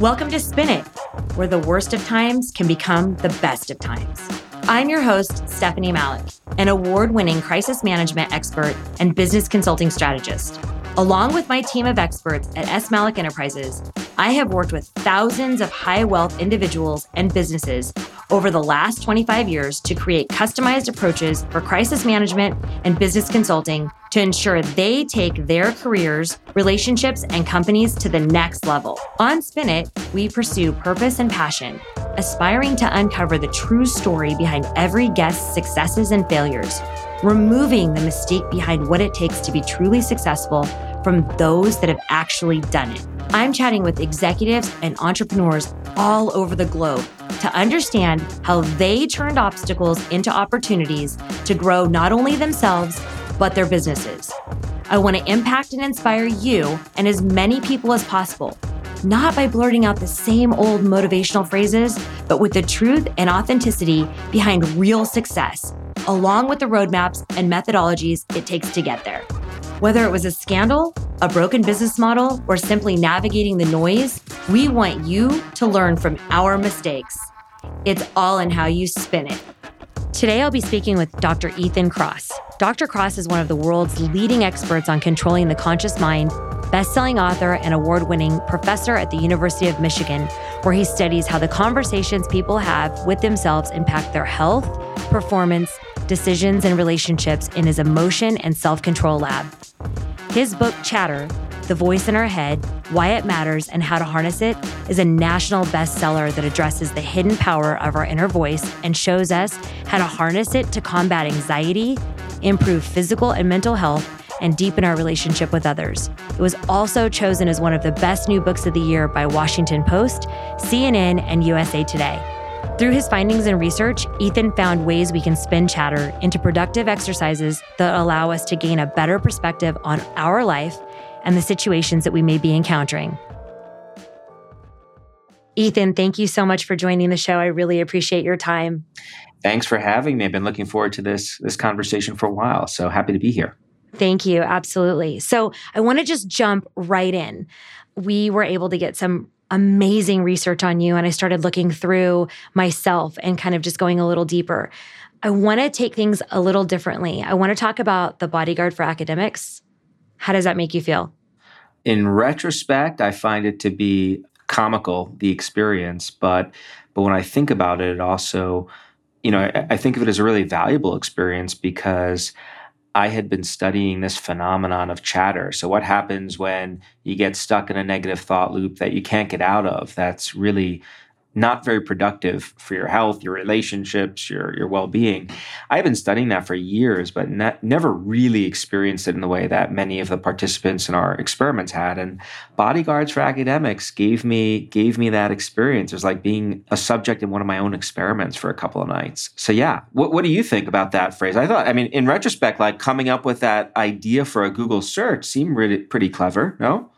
Welcome to Spin It, where the worst of times can become the best of times. I'm your host, Stephanie Malik, an award winning crisis management expert and business consulting strategist. Along with my team of experts at S. Malik Enterprises, I have worked with thousands of high wealth individuals and businesses over the last 25 years to create customized approaches for crisis management and business consulting to ensure they take their careers, relationships, and companies to the next level. On Spin It, we pursue purpose and passion, aspiring to uncover the true story behind every guest's successes and failures removing the mystique behind what it takes to be truly successful from those that have actually done it. I'm chatting with executives and entrepreneurs all over the globe to understand how they turned obstacles into opportunities to grow not only themselves, but their businesses. I want to impact and inspire you and as many people as possible, not by blurting out the same old motivational phrases, but with the truth and authenticity behind real success along with the roadmaps and methodologies it takes to get there. Whether it was a scandal, a broken business model, or simply navigating the noise, we want you to learn from our mistakes. It's all in how you spin it. Today, I'll be speaking with Dr. Ethan Kross. Dr. Kross is one of the world's leading experts on controlling the conscious mind, best-selling author and award-winning professor at the University of Michigan, where he studies how the conversations people have with themselves impact their health, performance, decisions, and relationships in his emotion and self control lab. His book, Chatter The Voice in Our Head Why It Matters and How to Harness It, is a national bestseller that addresses the hidden power of our inner voice and shows us how to harness it to combat anxiety, improve physical and mental health, and deepen our relationship with others. It was also chosen as one of the best new books of the year by Washington Post, CNN, and USA Today. Through his findings and research, Ethan found ways we can spin chatter into productive exercises that allow us to gain a better perspective on our life and the situations that we may be encountering. Ethan, thank you so much for joining the show. I really appreciate your time. Thanks for having me. I've been looking forward to this this conversation for a while, so happy to be here. Thank you. Absolutely. So, I want to just jump right in. We were able to get some amazing research on you and I started looking through myself and kind of just going a little deeper. I want to take things a little differently. I want to talk about the bodyguard for academics. How does that make you feel? In retrospect, I find it to be comical the experience, but but when I think about it, it also, you know, I, I think of it as a really valuable experience because I had been studying this phenomenon of chatter. So, what happens when you get stuck in a negative thought loop that you can't get out of? That's really not very productive for your health, your relationships, your your well-being. I've been studying that for years, but ne- never really experienced it in the way that many of the participants in our experiments had. And bodyguards for academics gave me gave me that experience. It was like being a subject in one of my own experiments for a couple of nights. So yeah, what what do you think about that phrase? I thought, I mean, in retrospect, like coming up with that idea for a Google search seemed really pretty clever. No.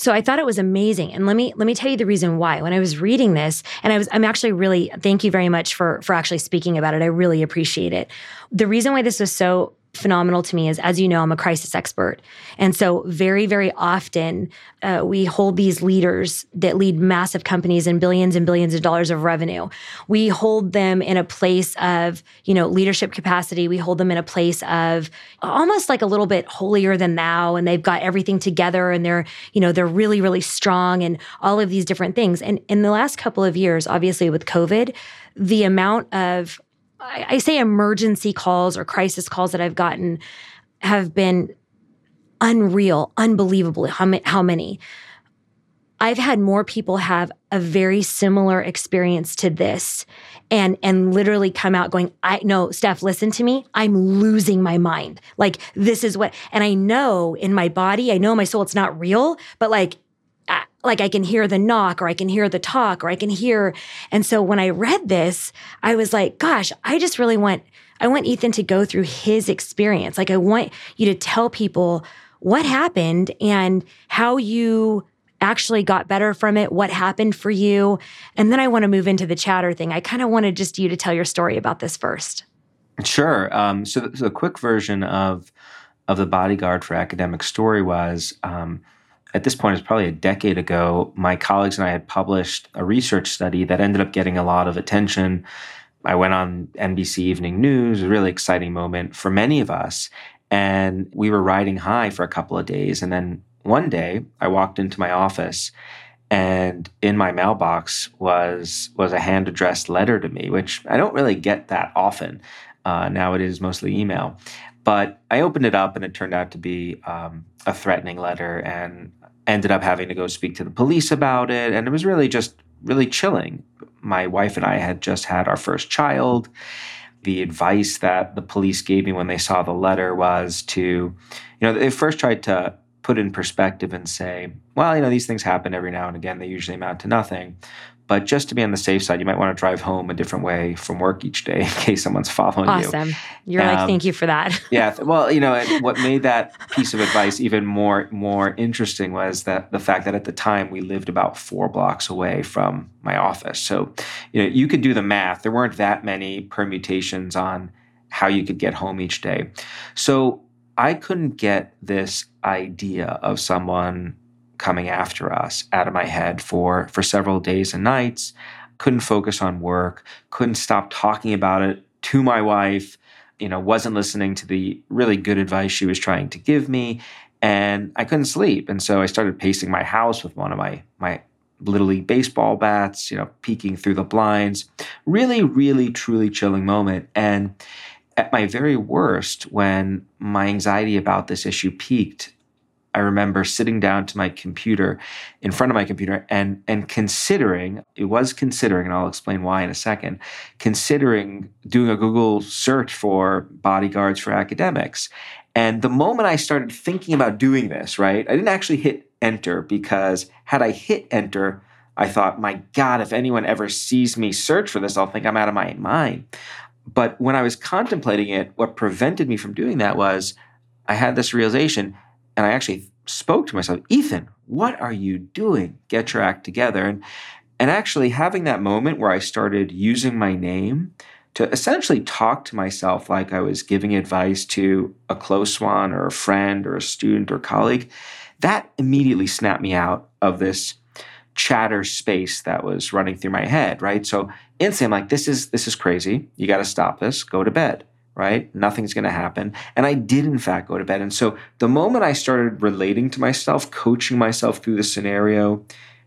So I thought it was amazing. And let me let me tell you the reason why. When I was reading this, and I was I'm actually really thank you very much for for actually speaking about it. I really appreciate it. The reason why this was so phenomenal to me is as you know i'm a crisis expert. And so very very often uh, we hold these leaders that lead massive companies and billions and billions of dollars of revenue. We hold them in a place of you know leadership capacity. We hold them in a place of almost like a little bit holier than thou and they've got everything together and they're you know they're really really strong and all of these different things. And in the last couple of years obviously with covid the amount of I, I say emergency calls or crisis calls that I've gotten have been unreal, unbelievable. How, how many? I've had more people have a very similar experience to this and and literally come out going I no Steph listen to me I'm losing my mind like this is what and I know in my body I know my soul it's not real but like like I can hear the knock or I can hear the talk or I can hear. And so when I read this, I was like, gosh, I just really want, I want Ethan to go through his experience. Like I want you to tell people what happened and how you actually got better from it, what happened for you. And then I want to move into the chatter thing. I kind of wanted just you to tell your story about this first. Sure. Um, so, the, so the quick version of of the bodyguard for academic story was um, at this point, it's probably a decade ago, my colleagues and I had published a research study that ended up getting a lot of attention. I went on NBC Evening News, a really exciting moment for many of us. And we were riding high for a couple of days. And then one day I walked into my office and in my mailbox was was a hand addressed letter to me, which I don't really get that often. Uh, now it is mostly email. But I opened it up and it turned out to be um, a threatening letter and ended up having to go speak to the police about it. And it was really just really chilling. My wife and I had just had our first child. The advice that the police gave me when they saw the letter was to, you know, they first tried to put in perspective and say, well, you know, these things happen every now and again. They usually amount to nothing. But just to be on the safe side, you might want to drive home a different way from work each day in case someone's following awesome. you. Awesome. You're um, like, thank you for that. yeah. Well, you know, what made that piece of advice even more more interesting was that the fact that at the time we lived about four blocks away from my office. So, you know, you could do the math. There weren't that many permutations on how you could get home each day. So I couldn't get this idea of someone coming after us out of my head for for several days and nights. Couldn't focus on work. Couldn't stop talking about it to my wife. You know wasn't listening to the really good advice she was trying to give me and i couldn't sleep. And so i started pacing my house with one of my my little league baseball bats you know peeking through the blinds. Really really truly chilling moment. And at my very worst when my anxiety about this issue peaked I remember sitting down to my computer, in front of my computer, and and considering it was considering, and I'll explain why in a second, considering doing a Google search for bodyguards for academics. And the moment I started thinking about doing this, right, I didn't actually hit enter because had I hit enter, I thought, my God, if anyone ever sees me search for this, I'll think I'm out of my mind. But when I was contemplating it, what prevented me from doing that was I had this realization and I actually spoke to myself, Ethan, what are you doing? Get your act together. And and actually having that moment where I started using my name to essentially talk to myself like I was giving advice to a close one or a friend or a student or colleague, that immediately snapped me out of this chatter space that was running through my head, right? So instantly I'm like, this is this is crazy. You got to stop this. Go to bed right? Nothing's going to happen. And I did, in fact, go to bed. And so the moment I started relating to myself, coaching myself through the scenario,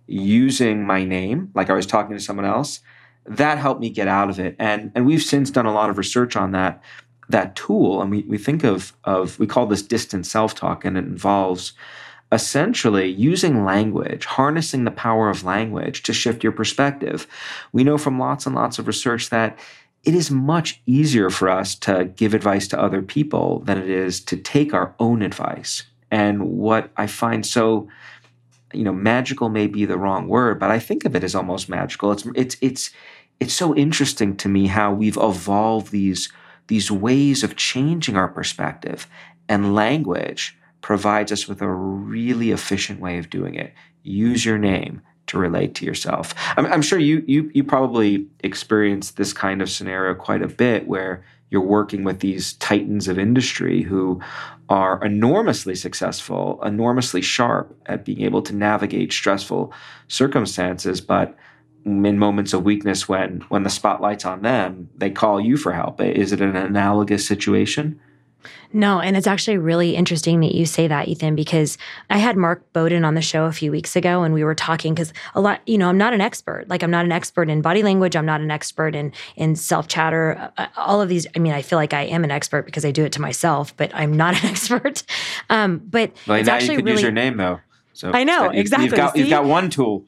using my name, like I was talking to someone else, that helped me get out of it. And, and we've since done a lot of research on that that tool and we, we think of of we call this distant self-talk and it involves essentially using language, harnessing the power of language to shift your perspective. We know from lots and lots of research that it is much easier for us to give advice to other people than it is to take our own advice. And what I find so you know magical may be the wrong word but i think of it as almost magical. It's it's it's it's so interesting to me how we've evolved these these ways of changing our perspective. And language provides us with a really efficient way of doing it. Use your name to relate to yourself. I'm, I'm sure you you you probably experienced this kind of scenario quite a bit where you're working with these titans of industry who are enormously successful, enormously sharp at being able to navigate stressful circumstances, but in moments of weakness when when the spotlight's on them, they call you for help. Is it an analogous situation? No, and it's actually really interesting that you say that, Ethan, because I had Mark Bowden on the show a few weeks ago and we were talking because a lot, you know, I'm not an expert. Like I'm not an expert in body language. I'm not an expert in in self chatter. Uh, uh, all of these. I mean, I feel like I am an expert because I do it to myself, but I'm not an expert. Um, but well, it's now actually you could really, use your name though. So I know exactly. You've got, you've got one tool.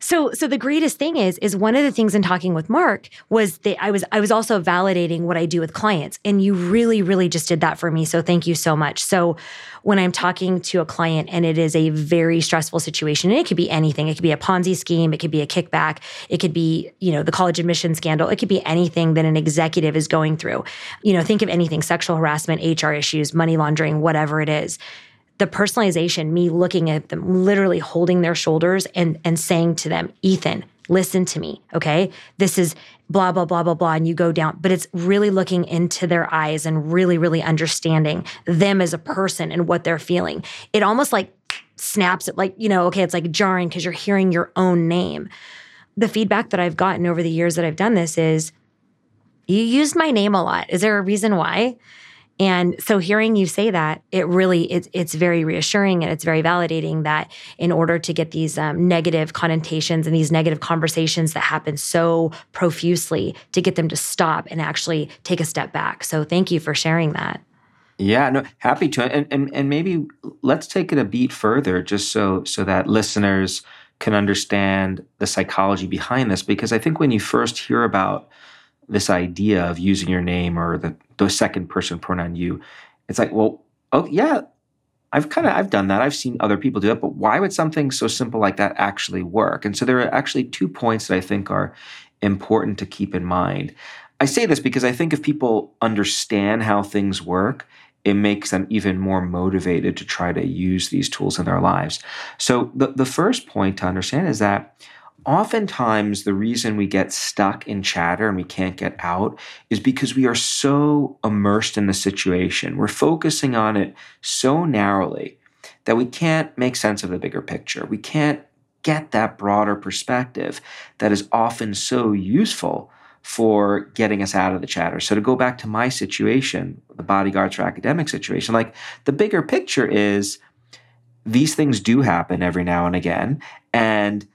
So so the greatest thing is is one of the things in talking with Mark was that I was I was also validating what I do with clients. And you really really just did that for me. So thank you so much. So when I'm talking to a client and it is a very stressful situation and it could be anything. It could be a Ponzi scheme, it could be a kickback, it could be, you know, the college admission scandal, it could be anything that an executive is going through. You know, think of anything sexual harassment, HR issues, money laundering, whatever it is the personalization, me looking at them, literally holding their shoulders and and saying to them, Ethan, listen to me, okay? This is blah blah blah blah blah and you go down but it's really looking into their eyes and really really understanding them as a person and what they're feeling it almost like snaps it like, you know, okay, it's like jarring because you're hearing your own name. The feedback that I've gotten over the years that I've done this is you used my name a lot. Is there a reason why? And so hearing you say that, it really it's it's very reassuring and it's very validating that in order to get these um, negative connotations and these negative conversations that happen so profusely, to get them to stop and actually take a step back. So thank you for sharing that. Yeah, no, happy to, and and and maybe let's take it a beat further, just so so that listeners can understand the psychology behind this. Because I think when you first hear about this idea of using your name or the, the second person pronoun you, it's like, well, oh yeah, I've kind of I've done that. I've seen other people do it, but why would something so simple like that actually work? And so there are actually two points that I think are important to keep in mind. I say this because I think if people understand how things work, it makes them even more motivated to try to use these tools in their lives. So the, the first point to understand is that oftentimes the reason we get stuck in chatter and we can't get out is because we are so immersed in the situation. We're focusing on it so narrowly that we can't make sense of the bigger picture. We can't get that broader perspective that is often so useful for getting us out of the chatter. So to go back to my situation, the bodyguards for academic situation, like the bigger picture is these things do happen every now and again. And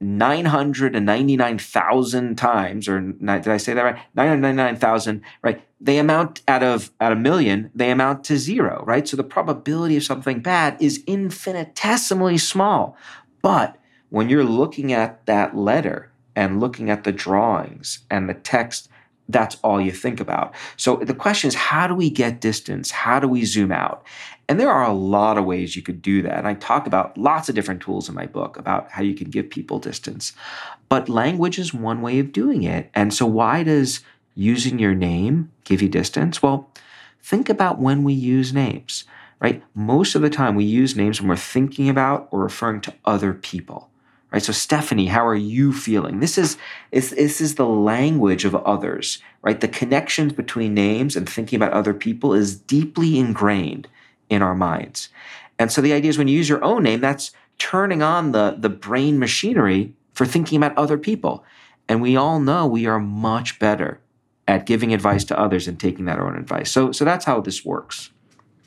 999,000 times, or did I say that right? 999,000, right? They amount out of out a million, they amount to zero, right? So the probability of something bad is infinitesimally small. But when you're looking at that letter and looking at the drawings and the text, that's all you think about. So the question is, how do we get distance? How do we zoom out? And there are a lot of ways you could do that. And I talk about lots of different tools in my book about how you can give people distance. But language is one way of doing it. And so, why does using your name give you distance? Well, think about when we use names, right? Most of the time, we use names when we're thinking about or referring to other people. Right? So Stephanie, how are you feeling? This is, is this is the language of others, right? The connections between names and thinking about other people is deeply ingrained in our minds. And so the idea is when you use your own name, that's turning on the, the brain machinery for thinking about other people. And we all know we are much better at giving advice to others and taking that own advice. So, so that's how this works.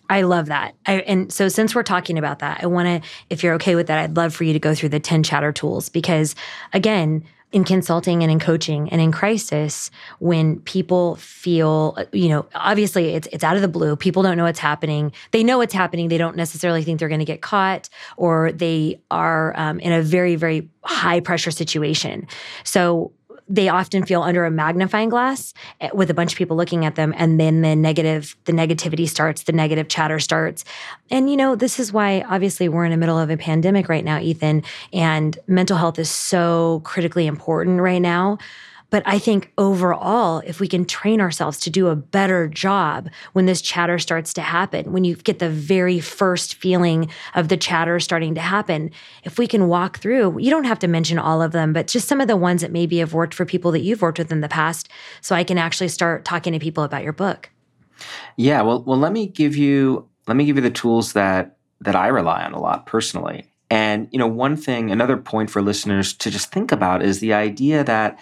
I love that. I, and so, since we're talking about that, I want to, if you're okay with that, I'd love for you to go through the 10 chatter tools. Because, again, in consulting and in coaching and in crisis when people feel you know obviously it's it's out of the blue people don't know what's happening. They know what's happening. They don't necessarily think they're going to get caught or they are um, in a very very high pressure situation. So they often feel under a magnifying glass eh, with a bunch of people looking at them and then the negative the negativity starts the negative chatter starts. And you know this is why obviously we're in the middle of a pandemic right now ethan and mental health is so critically important right now but I think overall, if we can train ourselves to do a better job when this chatter starts to happen, when you get the very first feeling of the chatter starting to happen, if we can walk through, you don't have to mention all of them, but just some of the ones that maybe have worked for people that you've worked with in the past, so I can actually start talking to people about your book. Yeah, well, well, let me give you let me give you the tools that that I rely on a lot personally. And you know, one thing, another point for listeners to just think about is the idea that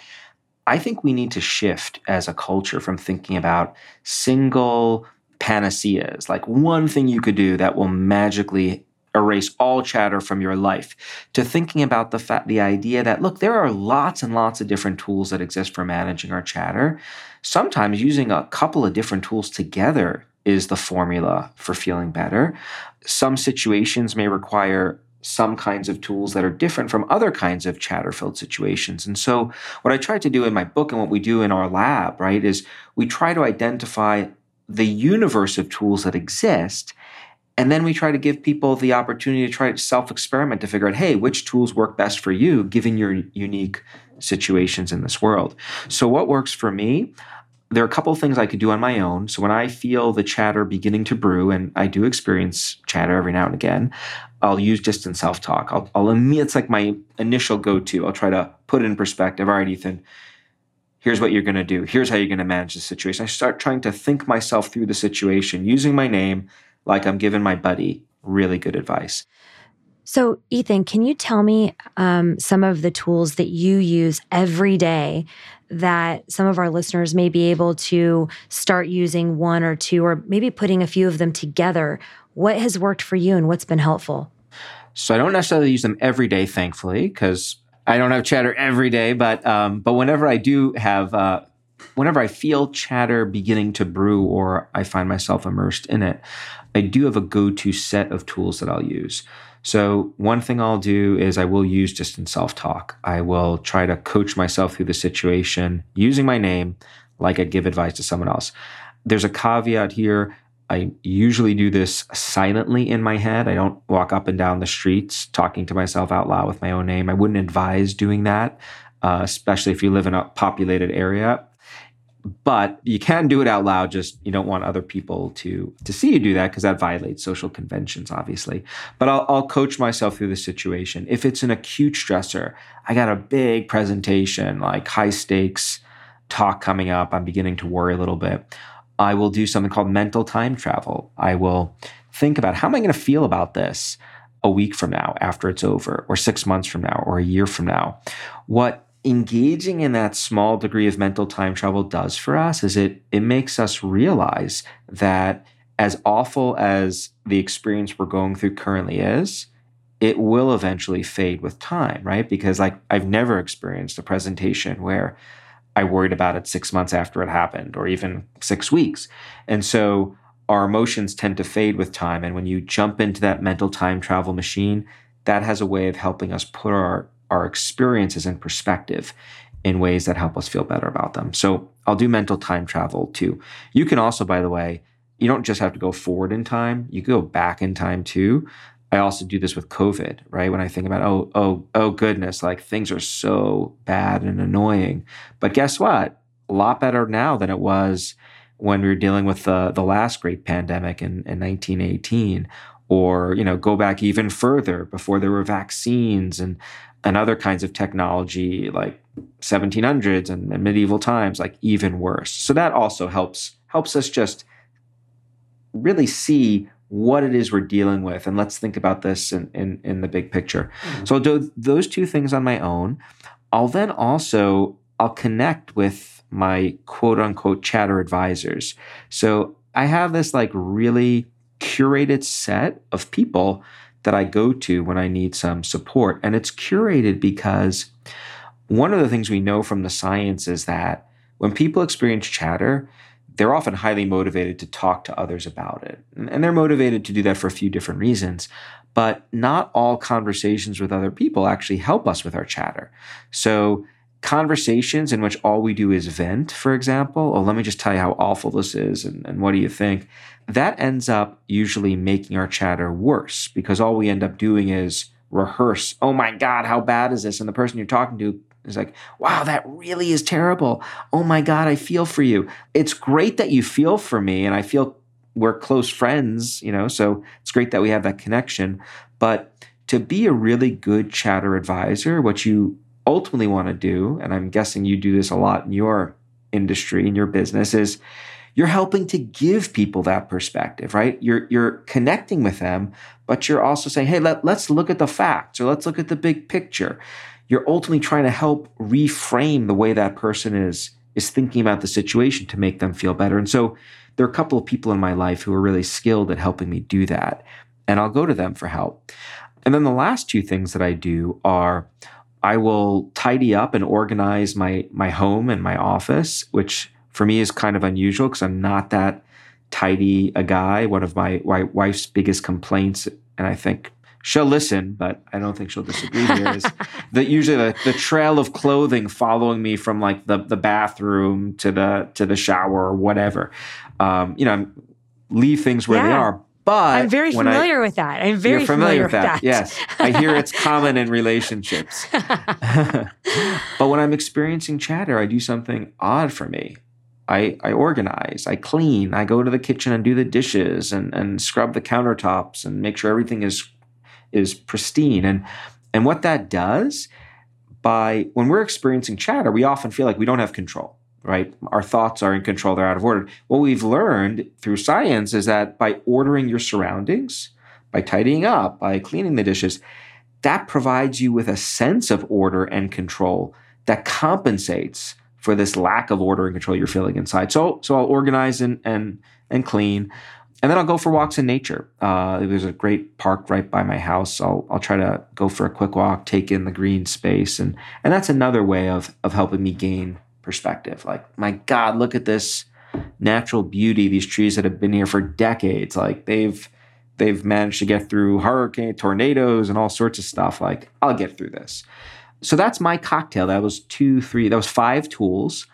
I think we need to shift as a culture from thinking about single panaceas, like one thing you could do that will magically erase all chatter from your life, to thinking about the fact, the idea that look, there are lots and lots of different tools that exist for managing our chatter. Sometimes using a couple of different tools together is the formula for feeling better. Some situations may require some kinds of tools that are different from other kinds of chatter filled situations. And so, what I try to do in my book and what we do in our lab, right, is we try to identify the universe of tools that exist. And then we try to give people the opportunity to try to self experiment to figure out, hey, which tools work best for you given your unique situations in this world. So, what works for me? There are a couple of things I could do on my own. So when I feel the chatter beginning to brew, and I do experience chatter every now and again, I'll use distant self talk. I'll, I'll it's like my initial go to. I'll try to put it in perspective. All right, Ethan, here's what you're going to do. Here's how you're going to manage the situation. I start trying to think myself through the situation using my name like I'm giving my buddy really good advice. So, Ethan, can you tell me um, some of the tools that you use every day that some of our listeners may be able to start using one or two, or maybe putting a few of them together? What has worked for you and what's been helpful? So, I don't necessarily use them every day, thankfully, because I don't have chatter every day. But um, but whenever I do have, uh, whenever I feel chatter beginning to brew, or I find myself immersed in it, I do have a go-to set of tools that I'll use. So, one thing I'll do is I will use in self talk. I will try to coach myself through the situation using my name like I give advice to someone else. There's a caveat here. I usually do this silently in my head. I don't walk up and down the streets talking to myself out loud with my own name. I wouldn't advise doing that, uh, especially if you live in a populated area but you can do it out loud just you don't want other people to to see you do that because that violates social conventions obviously. But I'll, I'll coach myself through the situation. If it's an acute stressor i got a big presentation like high stakes talk coming up. I'm beginning to worry a little bit. I will do something called mental time travel. I will think about how am i going to feel about this a week from now after it's over or six months from now or a year from now? What engaging in that small degree of mental time travel does for us is it it makes us realize that as awful as the experience we're going through currently is it will eventually fade with time right? Because like i've never experienced a presentation where i worried about it 6 months after it happened or even 6 weeks. And so our emotions tend to fade with time. And when you jump into that mental time travel machine that has a way of helping us put our our experiences and perspective in ways that help us feel better about them. So I'll do mental time travel too. You can also, by the way, you don't just have to go forward in time, you can go back in time too. I also do this with COVID, right? When I think about, oh, oh, oh goodness, like things are so bad and annoying. But guess what? A lot better now than it was when we were dealing with the, the last great pandemic in, in 1918 or you know go back even further before there were vaccines and and other kinds of technology like 1700s and, and, medieval times like even worse. So that also helps helps us just really see what it is we're dealing with and let's think about this in, in, in the big picture. Mm-hmm. so i'll do those two things on my own i'll then also i'll connect with my quote unquote chatter advisors. So i have this like really curated set of people that I go to when I need some support. And it's curated because one of the things we know from the science is that when people experience chatter, they're often highly motivated to talk to others about it. And they're motivated to do that for a few different reasons. But not all conversations with other people actually help us with our chatter. So conversations in which all we do is vent, for example, oh, let me just tell you how awful this is and, and what do you think? That ends up usually making our chatter worse because all we end up doing is rehearse, oh my God, how bad is this? And the person you're talking to is like, wow, that really is terrible. Oh my God, I feel for you. It's great that you feel for me and I feel we're close friends, you know, so it's great that we have that connection. But to be a really good chatter advisor, what you ultimately want to do, and I'm guessing you do this a lot in your industry, in your business, is you're helping to give people that perspective, right? You're you're connecting with them, but you're also saying, hey, let, let's look at the facts or let's look at the big picture. You're ultimately trying to help reframe the way that person is is thinking about the situation to make them feel better. And so there are a couple of people in my life who are really skilled at helping me do that. And I'll go to them for help. And then the last two things that I do are I will tidy up and organize my my home and my office, which for me is kind of unusual because I'm not that tidy a guy. One of my, my wife's biggest complaints, and I think she'll listen, but I don't think she'll disagree here, is that usually the, the trail of clothing following me from like the, the bathroom to the to the shower or whatever. Um, you know, I leave things where yeah. they are. But I'm very familiar I, with that. I'm very familiar, familiar, with that. that. Yes. I hear it's common in relationships. but when I'm experiencing chatter, I do something odd for me. I, I organize, I clean, I go to the kitchen and do the dishes and, and scrub the countertops and make sure everything is is pristine. And and what that does by when we're experiencing chatter, we often feel like we don't have control right? Our thoughts are in control, they're out of order. What we've learned through science is that by ordering your surroundings, by tidying up, by cleaning the dishes, that provides you with a sense of order and control that compensates for this lack of order and control you're feeling inside. So, so I'll organize and and and clean, and then I'll go for walks in nature. Uh, there's a great park right by my house. I'll I'll try to go for a quick walk, take in the green space, and and that's another way of of helping me gain perspective. Like, my God, look at this natural beauty. These trees that have been here for decades. Like they've they've managed to get through hurricane, tornadoes, and all sorts of stuff. Like, I'll get through this. So that's my cocktail. That was two, three, that was five tools.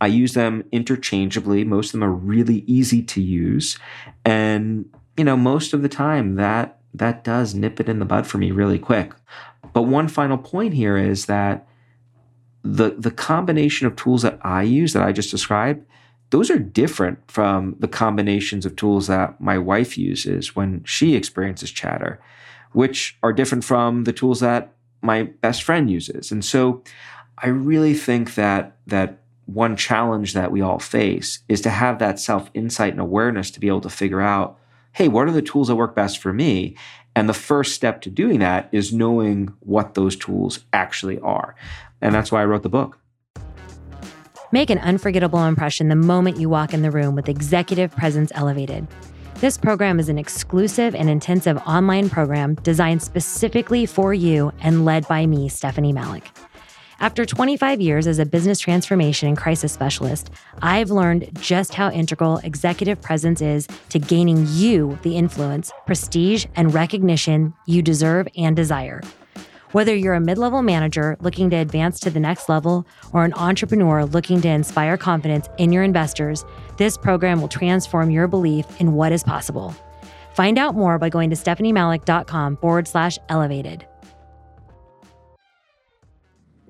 I use them interchangeably. Most of them are really easy to use. And, you know, most of the time that that does nip it in the bud for me really quick. But one final point here is that the the combination of tools that I use that I just described, those are different from the combinations of tools that my wife uses when she experiences chatter, which are different from the tools that my best friend uses. And so I really think that that one challenge that we all face is to have that self insight and awareness to be able to figure out, hey, what are the tools that work best for me? And the first step to doing that is knowing what those tools actually are. And that's why I wrote the book. Make an unforgettable impression the moment you walk in the room with Executive Presence Elevated. This program is an exclusive and intensive online program designed specifically for you and led by me, Stephanie Malik. After 25 years as a business transformation and crisis specialist, I've learned just how integral executive presence is to gaining you the influence, prestige, and recognition you deserve and desire. Whether you're a mid level manager looking to advance to the next level or an entrepreneur looking to inspire confidence in your investors, this program will transform your belief in what is possible. Find out more by going to stephaniemalik.com forward slash elevated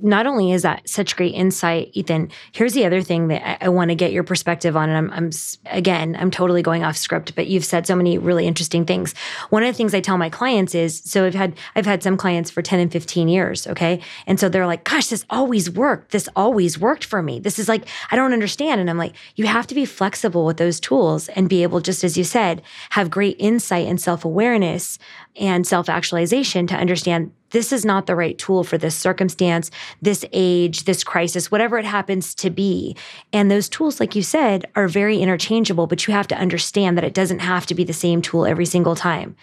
not only is that such great insight, Ethan, here's the other thing that I, I want to get your perspective on. And I'm, I'm, again, I'm totally going off script, but you've said so many really interesting things. One of the things I tell my clients is, so I've had, I've had some clients for 10 and 15 years. Okay. And so they're like, gosh, this always worked. This always worked for me. This is like, I don't understand. And I'm like, you have to be flexible with those tools and be able, just as you said, have great insight and self awareness and self actualization to understand this is not the right tool for this circumstance, this age, this crisis, whatever it happens to be. And those tools, like you said, are very interchangeable, but you have to understand that it doesn't have to be the same tool every single time.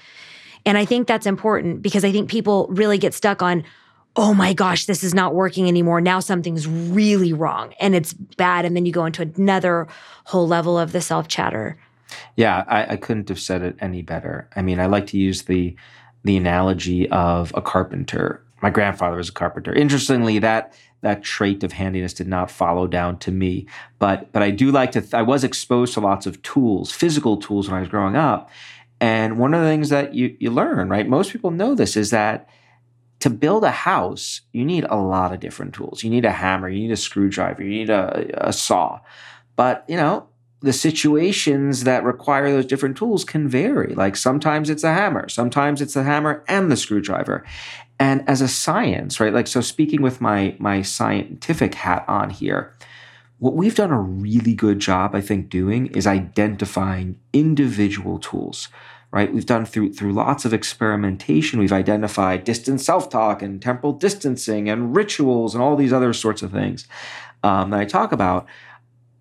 And I think that's important because I think people really get stuck on, oh my gosh, this is not working anymore. Now something's really wrong and it's bad. And then you go into another whole level of the self chatter. Yeah, I, I couldn't have said it any better. I mean, I like to use the the analogy of a carpenter. My grandfather was a carpenter. Interestingly, that that trait of handiness did not follow down to me, but but I do like to. Th- I was exposed to lots of tools, physical tools, when I was growing up, and one of the things that you you learn, right? Most people know this is that to build a house, you need a lot of different tools. You need a hammer, you need a screwdriver, you need a, a saw. But you know, the situations that require those different tools can vary. Like sometimes it's a hammer, sometimes it's the hammer and the screwdriver. And as a science, right? Like so speaking with my my scientific hat on here, what we've done a really good job I think doing is identifying individual tools. Right? We've done through through lots of experimentation, we've identified distance self-talk and temporal distancing and rituals and all these other sorts of things um, that I talk about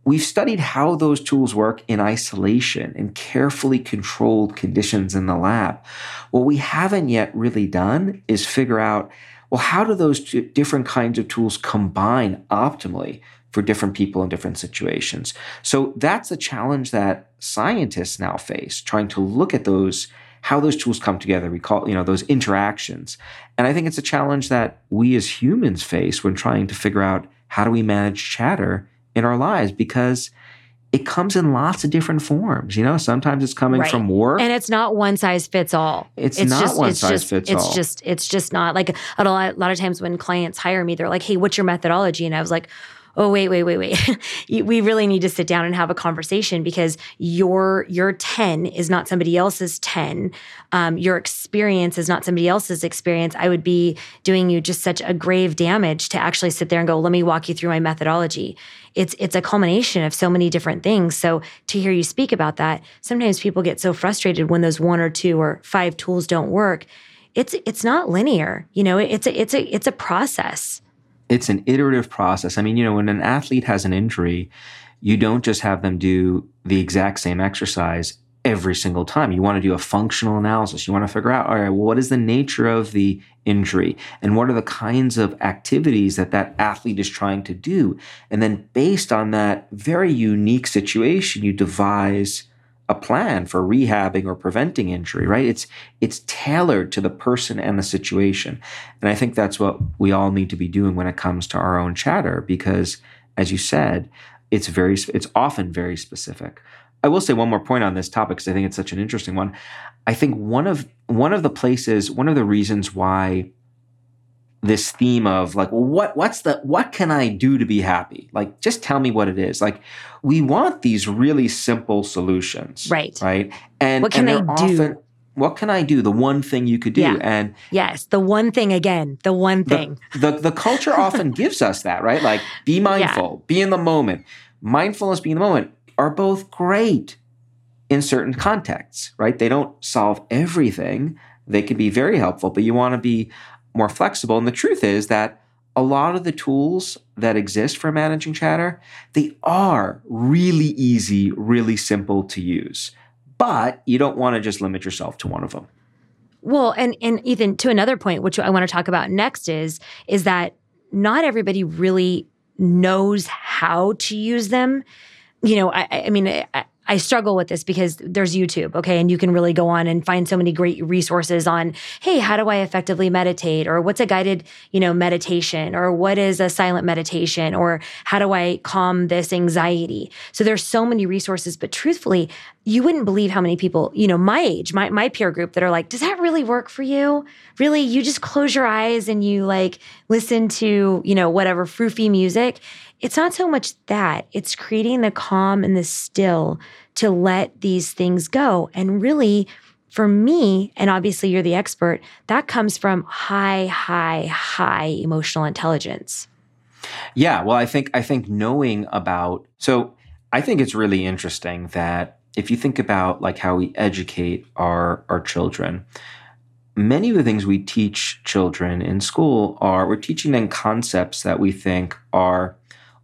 We've studied how those tools work in isolation in carefully controlled conditions in the lab. What we haven't yet really done is figure out well, how do those different kinds of tools combine optimally for different people in different situations? So that's the challenge that scientists now face, trying to look at those how those tools come together. We call, you know, those interactions. And I think it's a challenge that we as humans face when trying to figure out how do we manage chatter in our lives because it comes in lots of different forms. You know, sometimes it's coming right. from work, and it's not one size fits all. It's, it's not just, one it's size just, fits it's all. It's just, it's just not like a lot, a lot of times when clients hire me, they're like, "Hey, what's your methodology?" And I was like, oh wait wait wait wait. We really need to sit down and have a conversation because your your 10 is not somebody else's 10 um, your experience is not somebody else's experience. I would be doing you just such a grave damage to actually sit there and go let me walk you through my methodology. It's it's a culmination of so many different things. So to hear you speak about that sometimes people get so frustrated when those one or two or five tools don't work. It's it's not linear you know? It's a it's a it's a process it's an iterative process. I mean, you know, when an athlete has an injury, you don't just have them do the exact same exercise every single time. You want to do a functional analysis. You want to figure out, all right, well, what is the nature of the injury and what are the kinds of activities that that athlete is trying to do? And then based on that very unique situation, you devise a plan for rehabbing or preventing injury, right? It's it's tailored to the person and the situation. And I think that's what we all need to be doing when it comes to our own chatter because as you said, it's very it's often very specific. I will say one more point on this topic because I think it's such an interesting one. I think one of one of the places, one of the reasons why this theme of like well what what's the what can i do to be happy? Like just tell me what it is. Like we want these really simple solutions right. right? And what can and i do? often, what can i do? The one thing you could do. Yeah. and yes. The one thing again. The one thing. the, the, the culture often gives us that right? Like be mindful. Yeah. be in the moment. Mindfulness be in the moment are both great in certain contexts right? They don't solve everything. They can be very helpful but you want to be more flexible. And the truth is that a lot of the tools that exist for managing chatter, they are really easy, really simple to use. But you don't want to just limit yourself to one of them. Well, and and Ethan, to another point, which I want to talk about next is is that not everybody really knows how to use them. You know, I, I mean, I, I struggle with this because there's YouTube, okay? And you can really go on and find so many great resources on, hey, how do I effectively meditate? Or what's a guided, you know, meditation? Or what is a silent meditation? Or how do I calm this anxiety? So there's so many resources, but truthfully, you wouldn't believe how many people, you know, my age, my, my peer group that are like, does that really work for you? Really? You just close your eyes and you like listen to, you know, whatever froofy music it's not so much that, it's creating the calm and the still to let these things go. And really, for me, and obviously you're the expert, that comes from high, high, high emotional intelligence. Yeah, well, I think I think knowing about so I think it's really interesting that if you think about like how we educate our our children, many of the things we teach children in school are we're teaching them concepts that we think are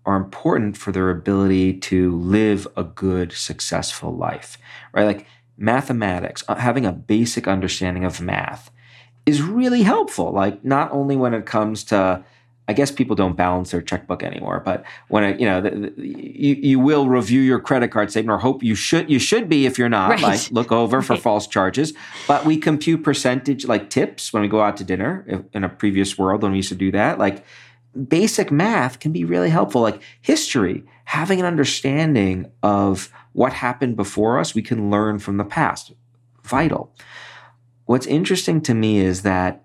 are important for their ability to live a good, successful life, right? Like mathematics, uh, having a basic understanding of math is really helpful. Like not only when it comes to, I guess people don't balance their checkbook anymore, but when it, you know, the, the, you you will review your credit card statement, or hope you should you should be if you're not. Right. Like look over right. for false charges. But we compute percentage like tips when we go out to dinner. In a previous world, when we used to do that, like basic math can be really helpful. Like history, having an understanding of what happened before us, we can learn from the past. Vital. What's interesting to me is that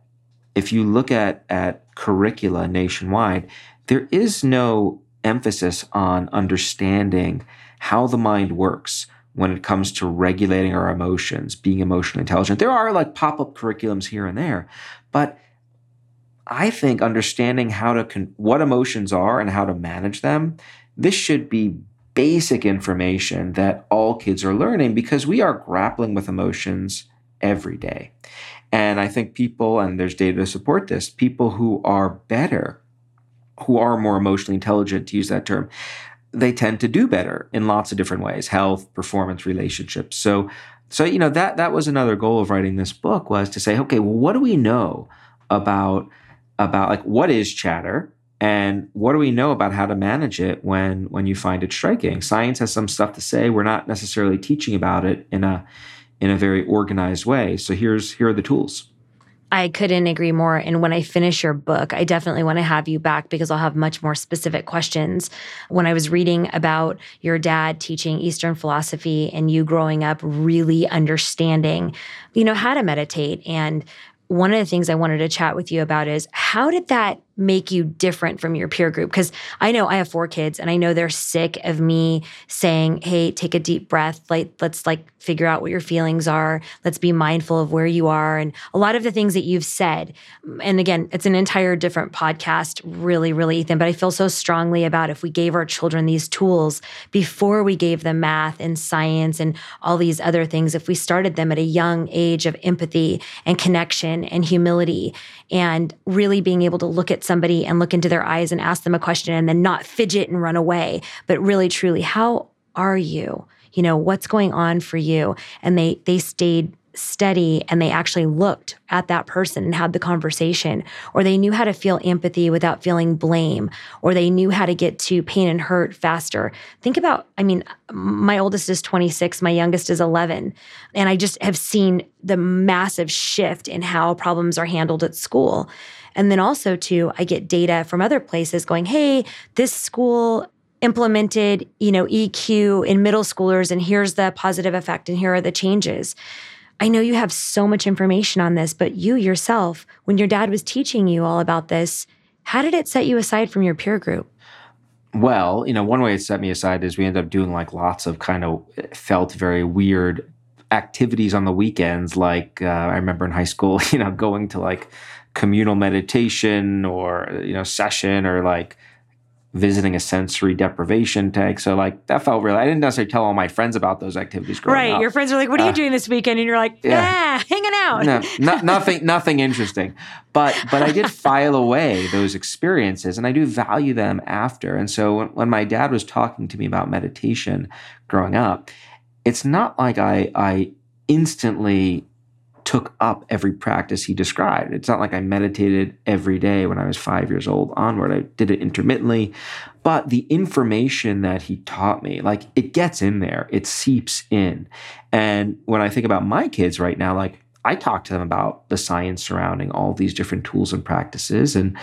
if you look at, at curricula nationwide, there is no emphasis on understanding how the mind works when it comes to regulating our emotions, being emotionally intelligent. There are like pop up curriculums here and there, but I think understanding how to con- what emotions are and how to manage them, this should be basic information that all kids are learning because we are grappling with emotions every day. And I think people, and there's data to support this, people who are better, who are more emotionally intelligent, to use that term, they tend to do better in lots of different ways health performance relationships so so you know that that was another goal of writing this book was to say okay well what do we know about about like what is chatter and what do we know about how to manage it when when you find it striking science has some stuff to say we're not necessarily teaching about it in a in a very organized way so here's here are the tools I couldn't agree more. And when I finish your book, I definitely want to have you back because I'll have much more specific questions. When I was reading about your dad teaching Eastern philosophy and you growing up really understanding, you know, how to meditate and one of the things I wanted to chat with you about is how did that make you different from your peer group? Because I know I have four kids and I know they're sick of me saying, hey, take a deep breath. Like, let's like figure out what your feelings are. Let's be mindful of where you are. And a lot of the things that you've said. And again, it's an entire different podcast, really, really, Ethan. But I feel so strongly about if we gave our children these tools before we gave them math and science and all these other things, if we started them at a young age of empathy and connection and humility and really being able to look at somebody and look into their eyes and ask them a question and then not fidget and run away, but really, truly, how are you? You know, what's going on for you? And they they stayed steady and they actually looked at that person and had the conversation, or they knew how to feel empathy without feeling blame, or they knew how to get to pain and hurt faster. Think about, I mean, my oldest is 26, my youngest is 11, and I just have seen the massive shift in how problems are handled at school. And then also, too, I get data from other places going, hey, this school implemented, you know, EQ in middle schoolers and here's the positive effect and here are the changes. I know you have so much information on this, but you yourself, when your dad was teaching you all about this, how did it set you aside from your peer group? Well, you know, one way it set me aside is we ended up doing like lots of kind of felt very weird activities on the weekends. Like uh, I remember in high school, you know, going to like communal meditation or, you know, session or like visiting a sensory deprivation tank. So like that felt really. I didn't necessarily tell all my friends about those activities growing right. up. Your friends are like, "What are you uh, doing this weekend?" And you're like, "Yeah, hanging out." No, no, nothing, nothing interesting. But but I did file away those experiences, and I do value them after. And so when, when my dad was talking to me about meditation growing up, it's not like I I instantly took up every practice he described. It's not like I meditated every day when I was five years old onward. I did it intermittently. But the information that he taught me, like it gets in there, it seeps in. And when I think about my kids right now, like I talk to them about the science surrounding all these different tools and practices. And,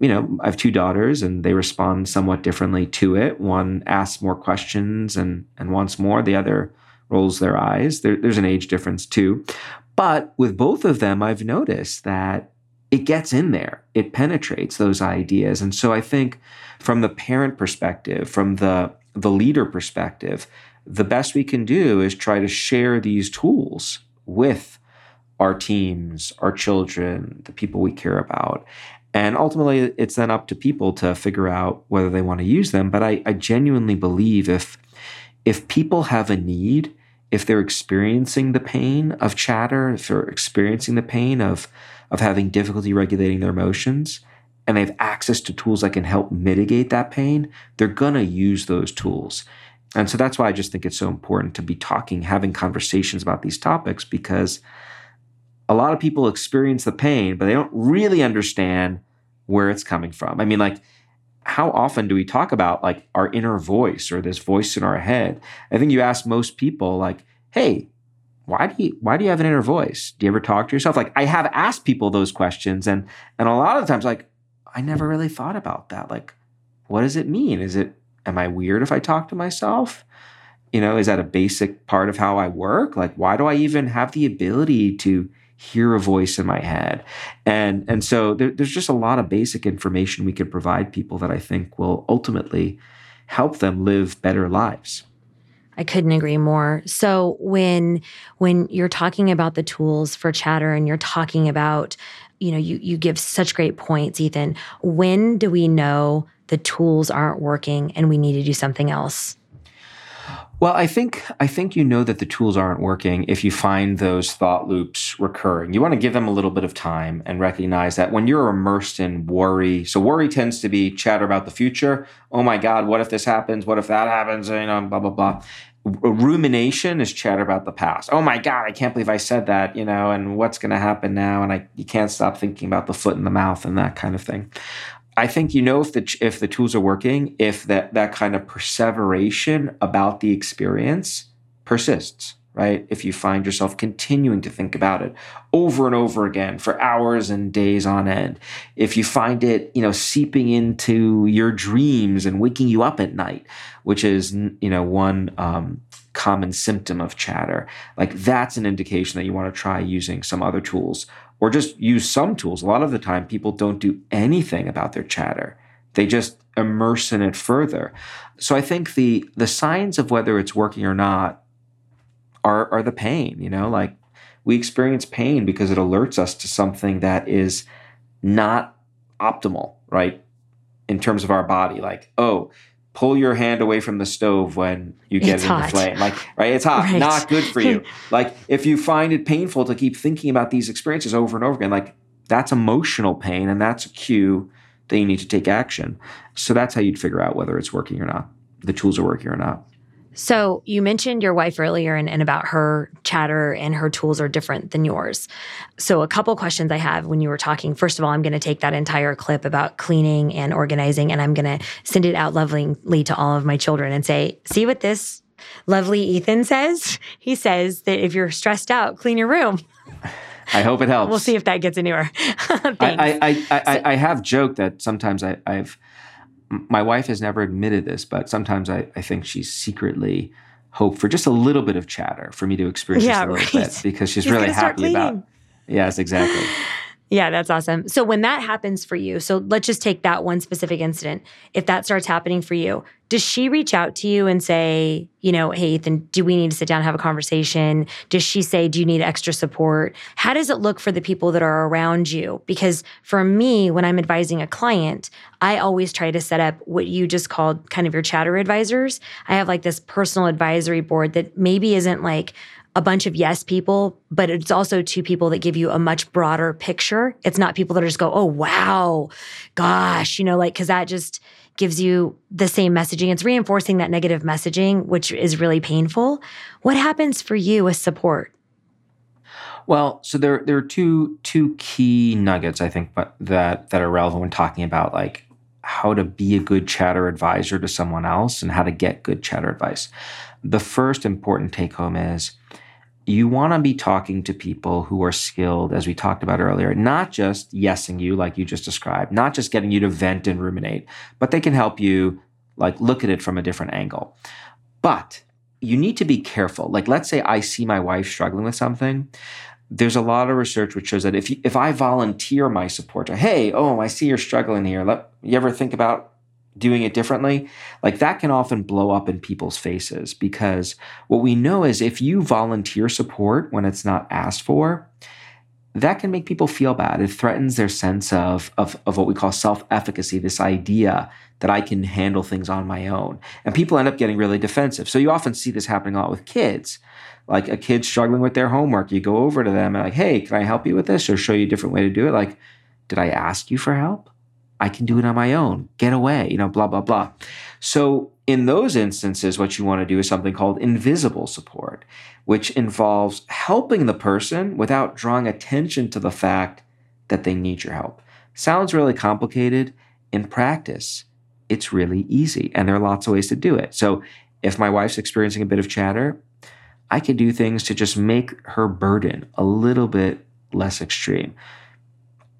you know, I have two daughters and they respond somewhat differently to it. One asks more questions and, and wants more, the other rolls their eyes. There, there's an age difference too. But with both of them, I've noticed that it gets in there, it penetrates those ideas. And so I think from the parent perspective, from the, the leader perspective, the best we can do is try to share these tools with our teams, our children, the people we care about. And ultimately, it's then up to people to figure out whether they want to use them. But I, I genuinely believe if if people have a need if they're experiencing the pain of chatter, if they're experiencing the pain of, of having difficulty regulating their emotions, and they have access to tools that can help mitigate that pain, they're going to use those tools. And so that's why I just think it's so important to be talking, having conversations about these topics because a lot of people experience the pain, but they don't really understand where it's coming from. I mean, like, how often do we talk about like our inner voice or this voice in our head? I think you ask most people like, "Hey, why do you why do you have an inner voice? Do you ever talk to yourself?" Like I have asked people those questions and and a lot of times like I never really thought about that. Like what does it mean? Is it am I weird if I talk to myself? You know, is that a basic part of how I work? Like why do I even have the ability to hear a voice in my head. And, and so there, there's just a lot of basic information we can provide people that I think will ultimately help them live better lives. I couldn't agree more. So when when you're talking about the tools for chatter and you're talking about, you know, you you give such great points, Ethan. When do we know the tools aren't working and we need to do something else? Well, I think I think you know that the tools aren't working if you find those thought loops recurring. You want to give them a little bit of time and recognize that when you're immersed in worry, so worry tends to be chatter about the future. Oh my God, what if this happens? What if that happens? You know, blah blah blah. Rumination is chatter about the past. Oh my God, I can't believe I said that. You know, and what's going to happen now? And I you can't stop thinking about the foot in the mouth and that kind of thing. I think you know if the if the tools are working if that that kind of perseveration about the experience persists, right? If you find yourself continuing to think about it over and over again for hours and days on end, if you find it, you know, seeping into your dreams and waking you up at night, which is you know one um, common symptom of chatter, like that's an indication that you want to try using some other tools or just use some tools. A lot of the time, people don't do anything about their chatter. They just immerse in it further. So I think the the signs of whether it's working or not are are the pain. You know, like we experience pain because it alerts us to something that is not optimal, right? In terms of our body, like oh, pull your hand away from the stove when you get It's it in hot. the flame. Like, right, it's hot, Right. not good for you. like, if you find it painful to keep thinking about these experiences over and over again, like that's emotional pain and that's a cue that you need to take action. So that's how you'd figure out whether it's working or not. The tools are working or not. So you mentioned your wife earlier and, and about her chatter and her tools are different than yours. So a couple questions I have when you were talking. First of all, I'm going to take that entire clip about cleaning and organizing and I'm going to send it out lovingly to all of my children and say, see what this lovely Ethan says? He says that if you're stressed out, clean your room. I hope it helps. We'll see if that gets anywhere. I, I, I, I, I have joked that sometimes I, I've, my wife has never admitted this, but sometimes I, I think she's secretly hoped for just a little bit of chatter for me to experience Yeah, a little right. bit because she's He's really happy about. Yes, exactly. Yeah, that's awesome. So when that happens for you, so let's just take that one specific incident. If that starts happening for you, does she reach out to you and say, you know, hey, Ethan, do we need to sit down and have a conversation? Does she say, do you need extra support? How does it look for the people that are around you? Because for me, when I'm advising a client, I always try to set up what you just called kind of your chatter advisors. I have like this personal advisory board that maybe isn't like, a bunch of yes people, but it's also two people that give you a much broader picture. It's not people that are just go, oh, wow, gosh, you know, like, cause that just gives you the same messaging. It's reinforcing that negative messaging, which is really painful. What happens for you with support? Well, so there there are two two key nuggets I think, but that that are relevant when talking about like how to be a good chatter advisor to someone else and how to get good chatter advice. The first important take home is you want to be talking to people who are skilled, as we talked about earlier, not just yesing you like you just described, not just getting you to vent and ruminate, but they can help you like look at it from a different angle. But you need to be careful. Like, let's say I see my wife struggling with something. There's a lot of research which shows that if you, if I volunteer my support, to, hey, oh, I see you're struggling here. Let you ever think about doing it differently? Like that can often blow up in people's faces because what we know is if you volunteer support when it's not asked for, that can make people feel bad. It threatens their sense of, of, of what we call self efficacy, this idea that I can handle things on my own. And people end up getting really defensive. So you often see this happening a lot with kids. Like a kid struggling with their homework, you go over to them and like, hey, can I help you with this or show you a different way to do it? Like, did I ask you for help? I can do it on my own. Get away, you know, blah, blah, blah. So, in those instances, what you want to do is something called invisible support, which involves helping the person without drawing attention to the fact that they need your help. Sounds really complicated. In practice, it's really easy, and there are lots of ways to do it. So, if my wife's experiencing a bit of chatter, I can do things to just make her burden a little bit less extreme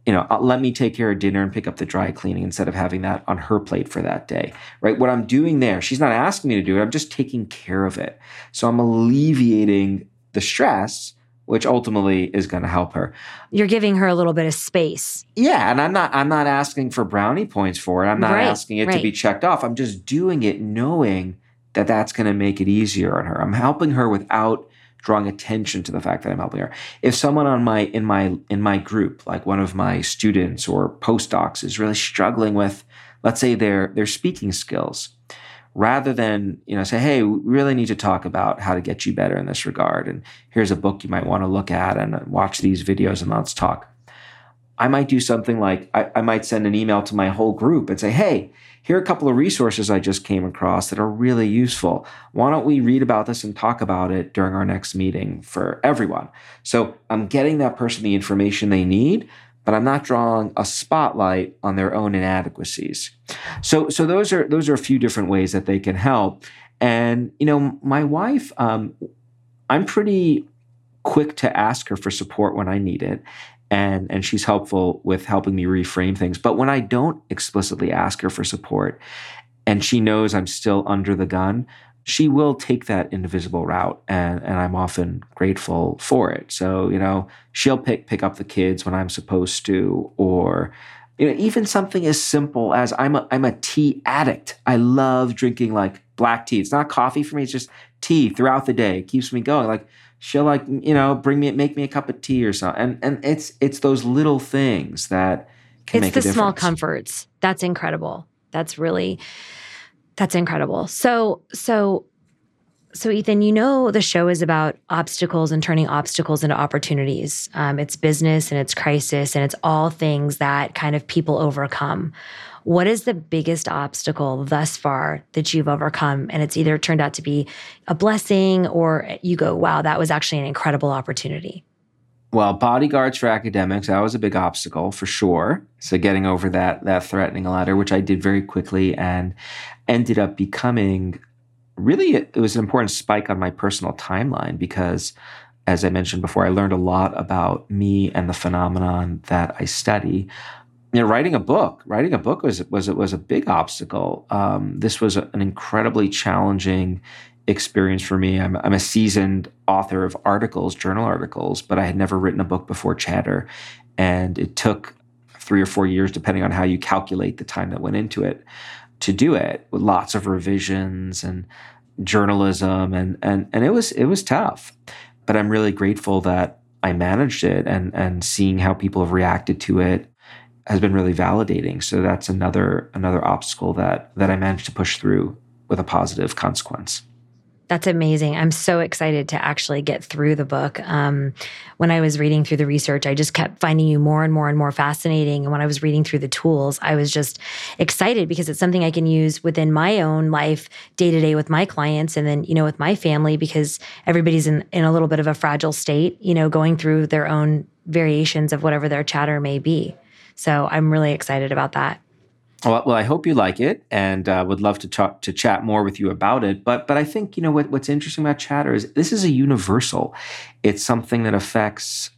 you know, uh, let me take care of dinner and pick up the dry cleaning instead of having that on her plate for that day, right? What I'm doing there, she's not asking me to do it. I'm just taking care of it. So I'm alleviating the stress, which ultimately is going to help her. You're giving her a little bit of space. Yeah, and I'm not I'm not asking for brownie points for it. I'm not Right, asking it to be checked off. I'm just doing it knowing that that's going to make it easier on her. I'm helping her without drawing attention to the fact that I'm helping her. If someone on my in my in my group, like one of my students or postdocs is really struggling with let's say their their speaking skills, rather than, you know, say, "Hey, we really need to talk about how to get you better in this regard and here's a book you might want to look at and watch these videos and let's talk." I might do something like I, I might send an email to my whole group and say, hey, here are a couple of resources I just came across that are really useful. Why don't we read about this and talk about it during our next meeting for everyone? So I'm getting that person the information they need, but I'm not drawing a spotlight on their own inadequacies. So, so those are those are a few different ways that they can help. And you know, my wife, um, I'm pretty quick to ask her for support when I need it and and she's helpful with helping me reframe things but when i don't explicitly ask her for support and she knows i'm still under the gun she will take that invisible route and and I'm often grateful for it. So, you know, she'll pick pick up the kids when I'm supposed to or you know, even something as simple as I'm a I'm a tea addict. I love drinking like black tea. It's not coffee for me, it's just tea throughout the day. It keeps me going. Like she'll like, you know, bring me make me a cup of tea or something. And and it's it's those little things that can it's make the small comforts. That's incredible. That's really that's incredible. So, so, so Ethan, you know the show is about obstacles and turning obstacles into opportunities. Um, it's business and it's crisis and it's all things that kind of people overcome. What is the biggest obstacle thus far that you've overcome? And it's either turned out to be a blessing or you go, wow, that was actually an incredible opportunity. Well, bodyguards for academics, that was a big obstacle for sure. So getting over that that threatening letter, which I did very quickly and ended up becoming really it was an important spike on my personal timeline because as I mentioned before, I learned a lot about me and the phenomenon that I study. You know, writing a book, writing a book was was was a big obstacle. Um, this was an incredibly challenging experience for me. I'm, I'm a seasoned author of articles, journal articles, but I had never written a book before Chatter, and it took three or four years, depending on how you calculate the time that went into it, to do it with lots of revisions and journalism and and and it was it was tough but i'm really grateful that i managed it and and seeing how people have reacted to it has been really validating so that's another another obstacle that that i managed to push through with a positive consequence that's amazing. I'm so excited to actually get through the book. Um, when I was reading through the research, I just kept finding you more and more and more fascinating. And when I was reading through the tools, I was just excited because it's something I can use within my own life day to day with my clients and then, you know, with my family because everybody's in, in a little bit of a fragile state, you know, going through their own variations of whatever their chatter may be. So I'm really excited about that. Well, well, I hope you like it, and uh, would love to talk to chat more with you about it. But but I think you know what, what's interesting about Chatter is this is a universal. It's something that affects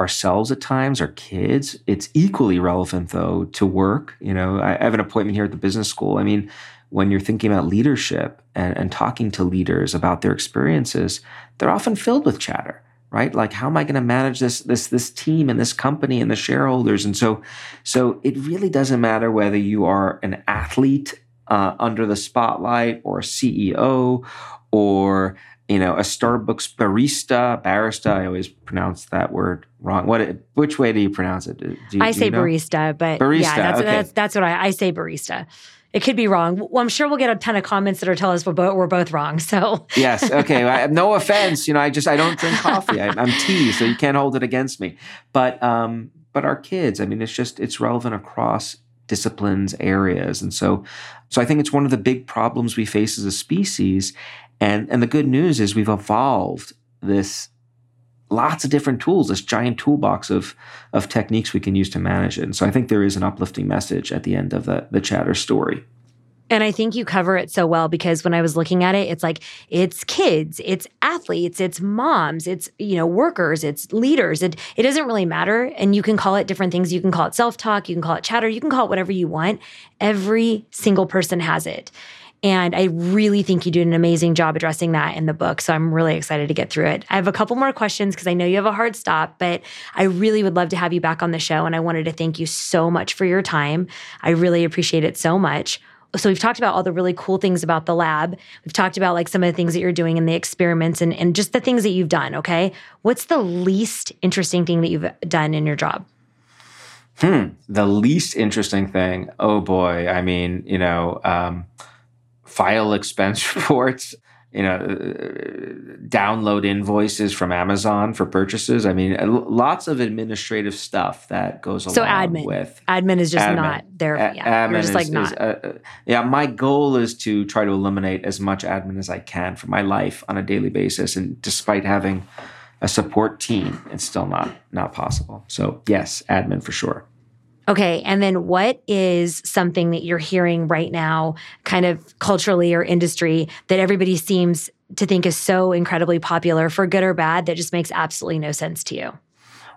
ourselves at times, our kids. It's equally relevant though to work. You know, I, have an appointment here at the business school. I mean, when you're thinking about leadership and, and talking to leaders about their experiences, they're often filled with chatter right? Like how am i going to manage this this this team and this company and the shareholders? And so so it really doesn't matter whether you are an athlete uh, under the spotlight or a ceo or you know a starbucks barista barista i always pronounce that word wrong. What which way do you pronounce it? Do you, i say barista but barista, yeah that's, okay. that's, that's what I, I say barista it could be wrong. Well, I'm sure we'll get a ton of comments that are telling us we're both, we're both wrong. So yes, okay. I, no offense. You know, I just I don't drink coffee. I, am tea, so you can't hold it against me. But um, but our kids. I mean, it's just it's relevant across disciplines, areas, and so so I think it's one of the big problems we face as a species. And and the good news is we've evolved this lots of different tools, this giant toolbox of of techniques we can use to manage it. And so I think there is an uplifting message at the end of the the chatter story. And I think you cover it so well because when I was looking at it, it's like it's kids, it's athletes, it's moms, it's you know workers, it's leaders. It it doesn't really matter, and you can call it different things. You can call it self talk, you can call it chatter, you can call it whatever you want. Every single person has it, and I really think you did an amazing job addressing that in the book. So I'm really excited to get through it. I have a couple more questions because I know you have a hard stop, but I really would love to have you back on the show. And I wanted to thank you so much for your time. I really appreciate it so much. So we've talked about all the really cool things about the lab. We've talked about like some of the things that you're doing in the experiments and, and just the things that you've done. Okay. What's the least interesting thing that you've done in your job? Hmm. The least interesting thing. Oh boy. I mean, you know, um, file expense reports, you know, download invoices from Amazon for purchases. I mean, lots of administrative stuff that goes along so admin. with admin is just admin. not there. Yeah, admin just is, like not. Is, uh, uh, yeah, my goal is to try to eliminate as much admin as I can from my life on a daily basis, and despite having a support team, it's still not not possible. So yes, admin for sure. Okay. And then what is something that you're hearing right now, kind of culturally or industry, that everybody seems to think is so incredibly popular for good or bad that just makes absolutely no sense to you?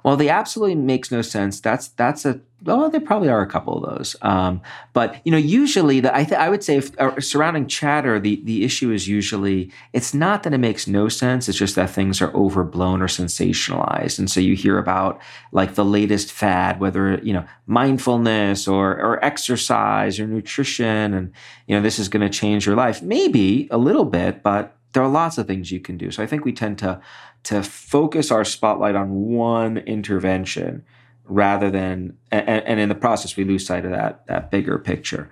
Well, the absolutely makes no sense. That's that's a Oh, there probably are a couple of those. Um, but you know, usually, the, I, th- I would say if, uh, surrounding chatter, the the issue is usually it's not that it makes no sense. It's just that things are overblown or sensationalized, and so you hear about like the latest fad, whether you know mindfulness or or exercise or nutrition, and you know this is going to change your life. Maybe a little bit, but there are lots of things you can do. So I think we tend to to focus our spotlight on one intervention rather than and, and, in the process we lose sight of that that bigger picture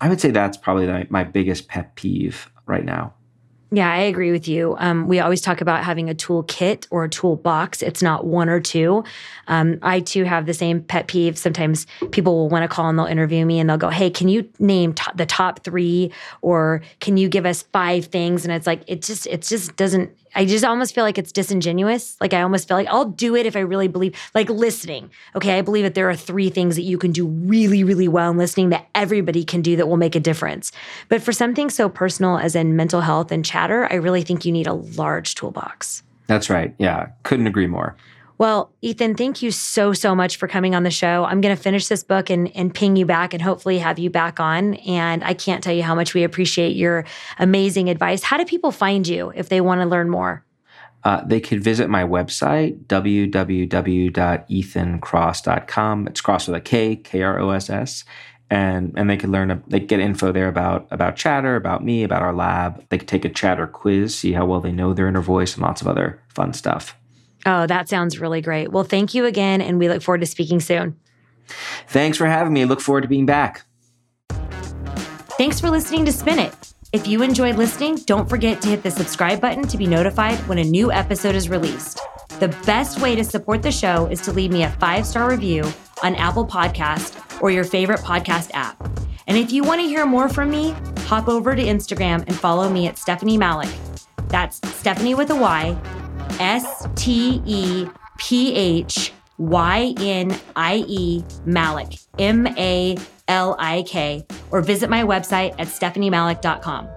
i would say that's probably the, my biggest pet peeve right now yeah, I agree with you. Um, we always talk about having a toolkit or a toolbox. It's not one or two. Um, I too have the same pet peeve. Sometimes people will want to call and they'll interview me and they'll go, "Hey, can you name t- the top three, or can you give us five things?" And it's like it just it just doesn't I just almost feel like it's disingenuous. Like I almost feel like I'll do it if I really believe, like listening. Okay, I believe that there are three things that you can do really, really well in listening that everybody can do that will make a difference. But for something so personal as in mental health and chatter, I really think you need a large toolbox. That's right. Yeah, couldn't agree more. Well, Ethan, thank you so, so much for coming on the show. I'm going to finish this book and, and ping you back and hopefully have you back on. And I can't tell you how much we appreciate your amazing advice. How do people find you if they want to learn more? Uh, they could visit my website, www.ethankross.com. It's cross with a K, K R O S S. And, and they could learn, they get info there about, about chatter, about me, about our lab. They could take a chatter quiz, see how well they know their inner voice, and lots of other fun stuff. Oh, that sounds really great. Well, thank you again, and we look forward to speaking soon. Thanks for having me. I look forward to being back. Thanks for listening to Spin It. If you enjoyed listening, don't forget to hit the subscribe button to be notified when a new episode is released. The best way to support the show is to leave me a five star review on Apple Podcast or your favorite podcast app. And if you want to hear more from me, hop over to Instagram and follow me at Stephynie Malik. That's Stephynie with a Y S T E P H Y N I E Malik, M A L I K, or visit my website at stephyniemalik.com.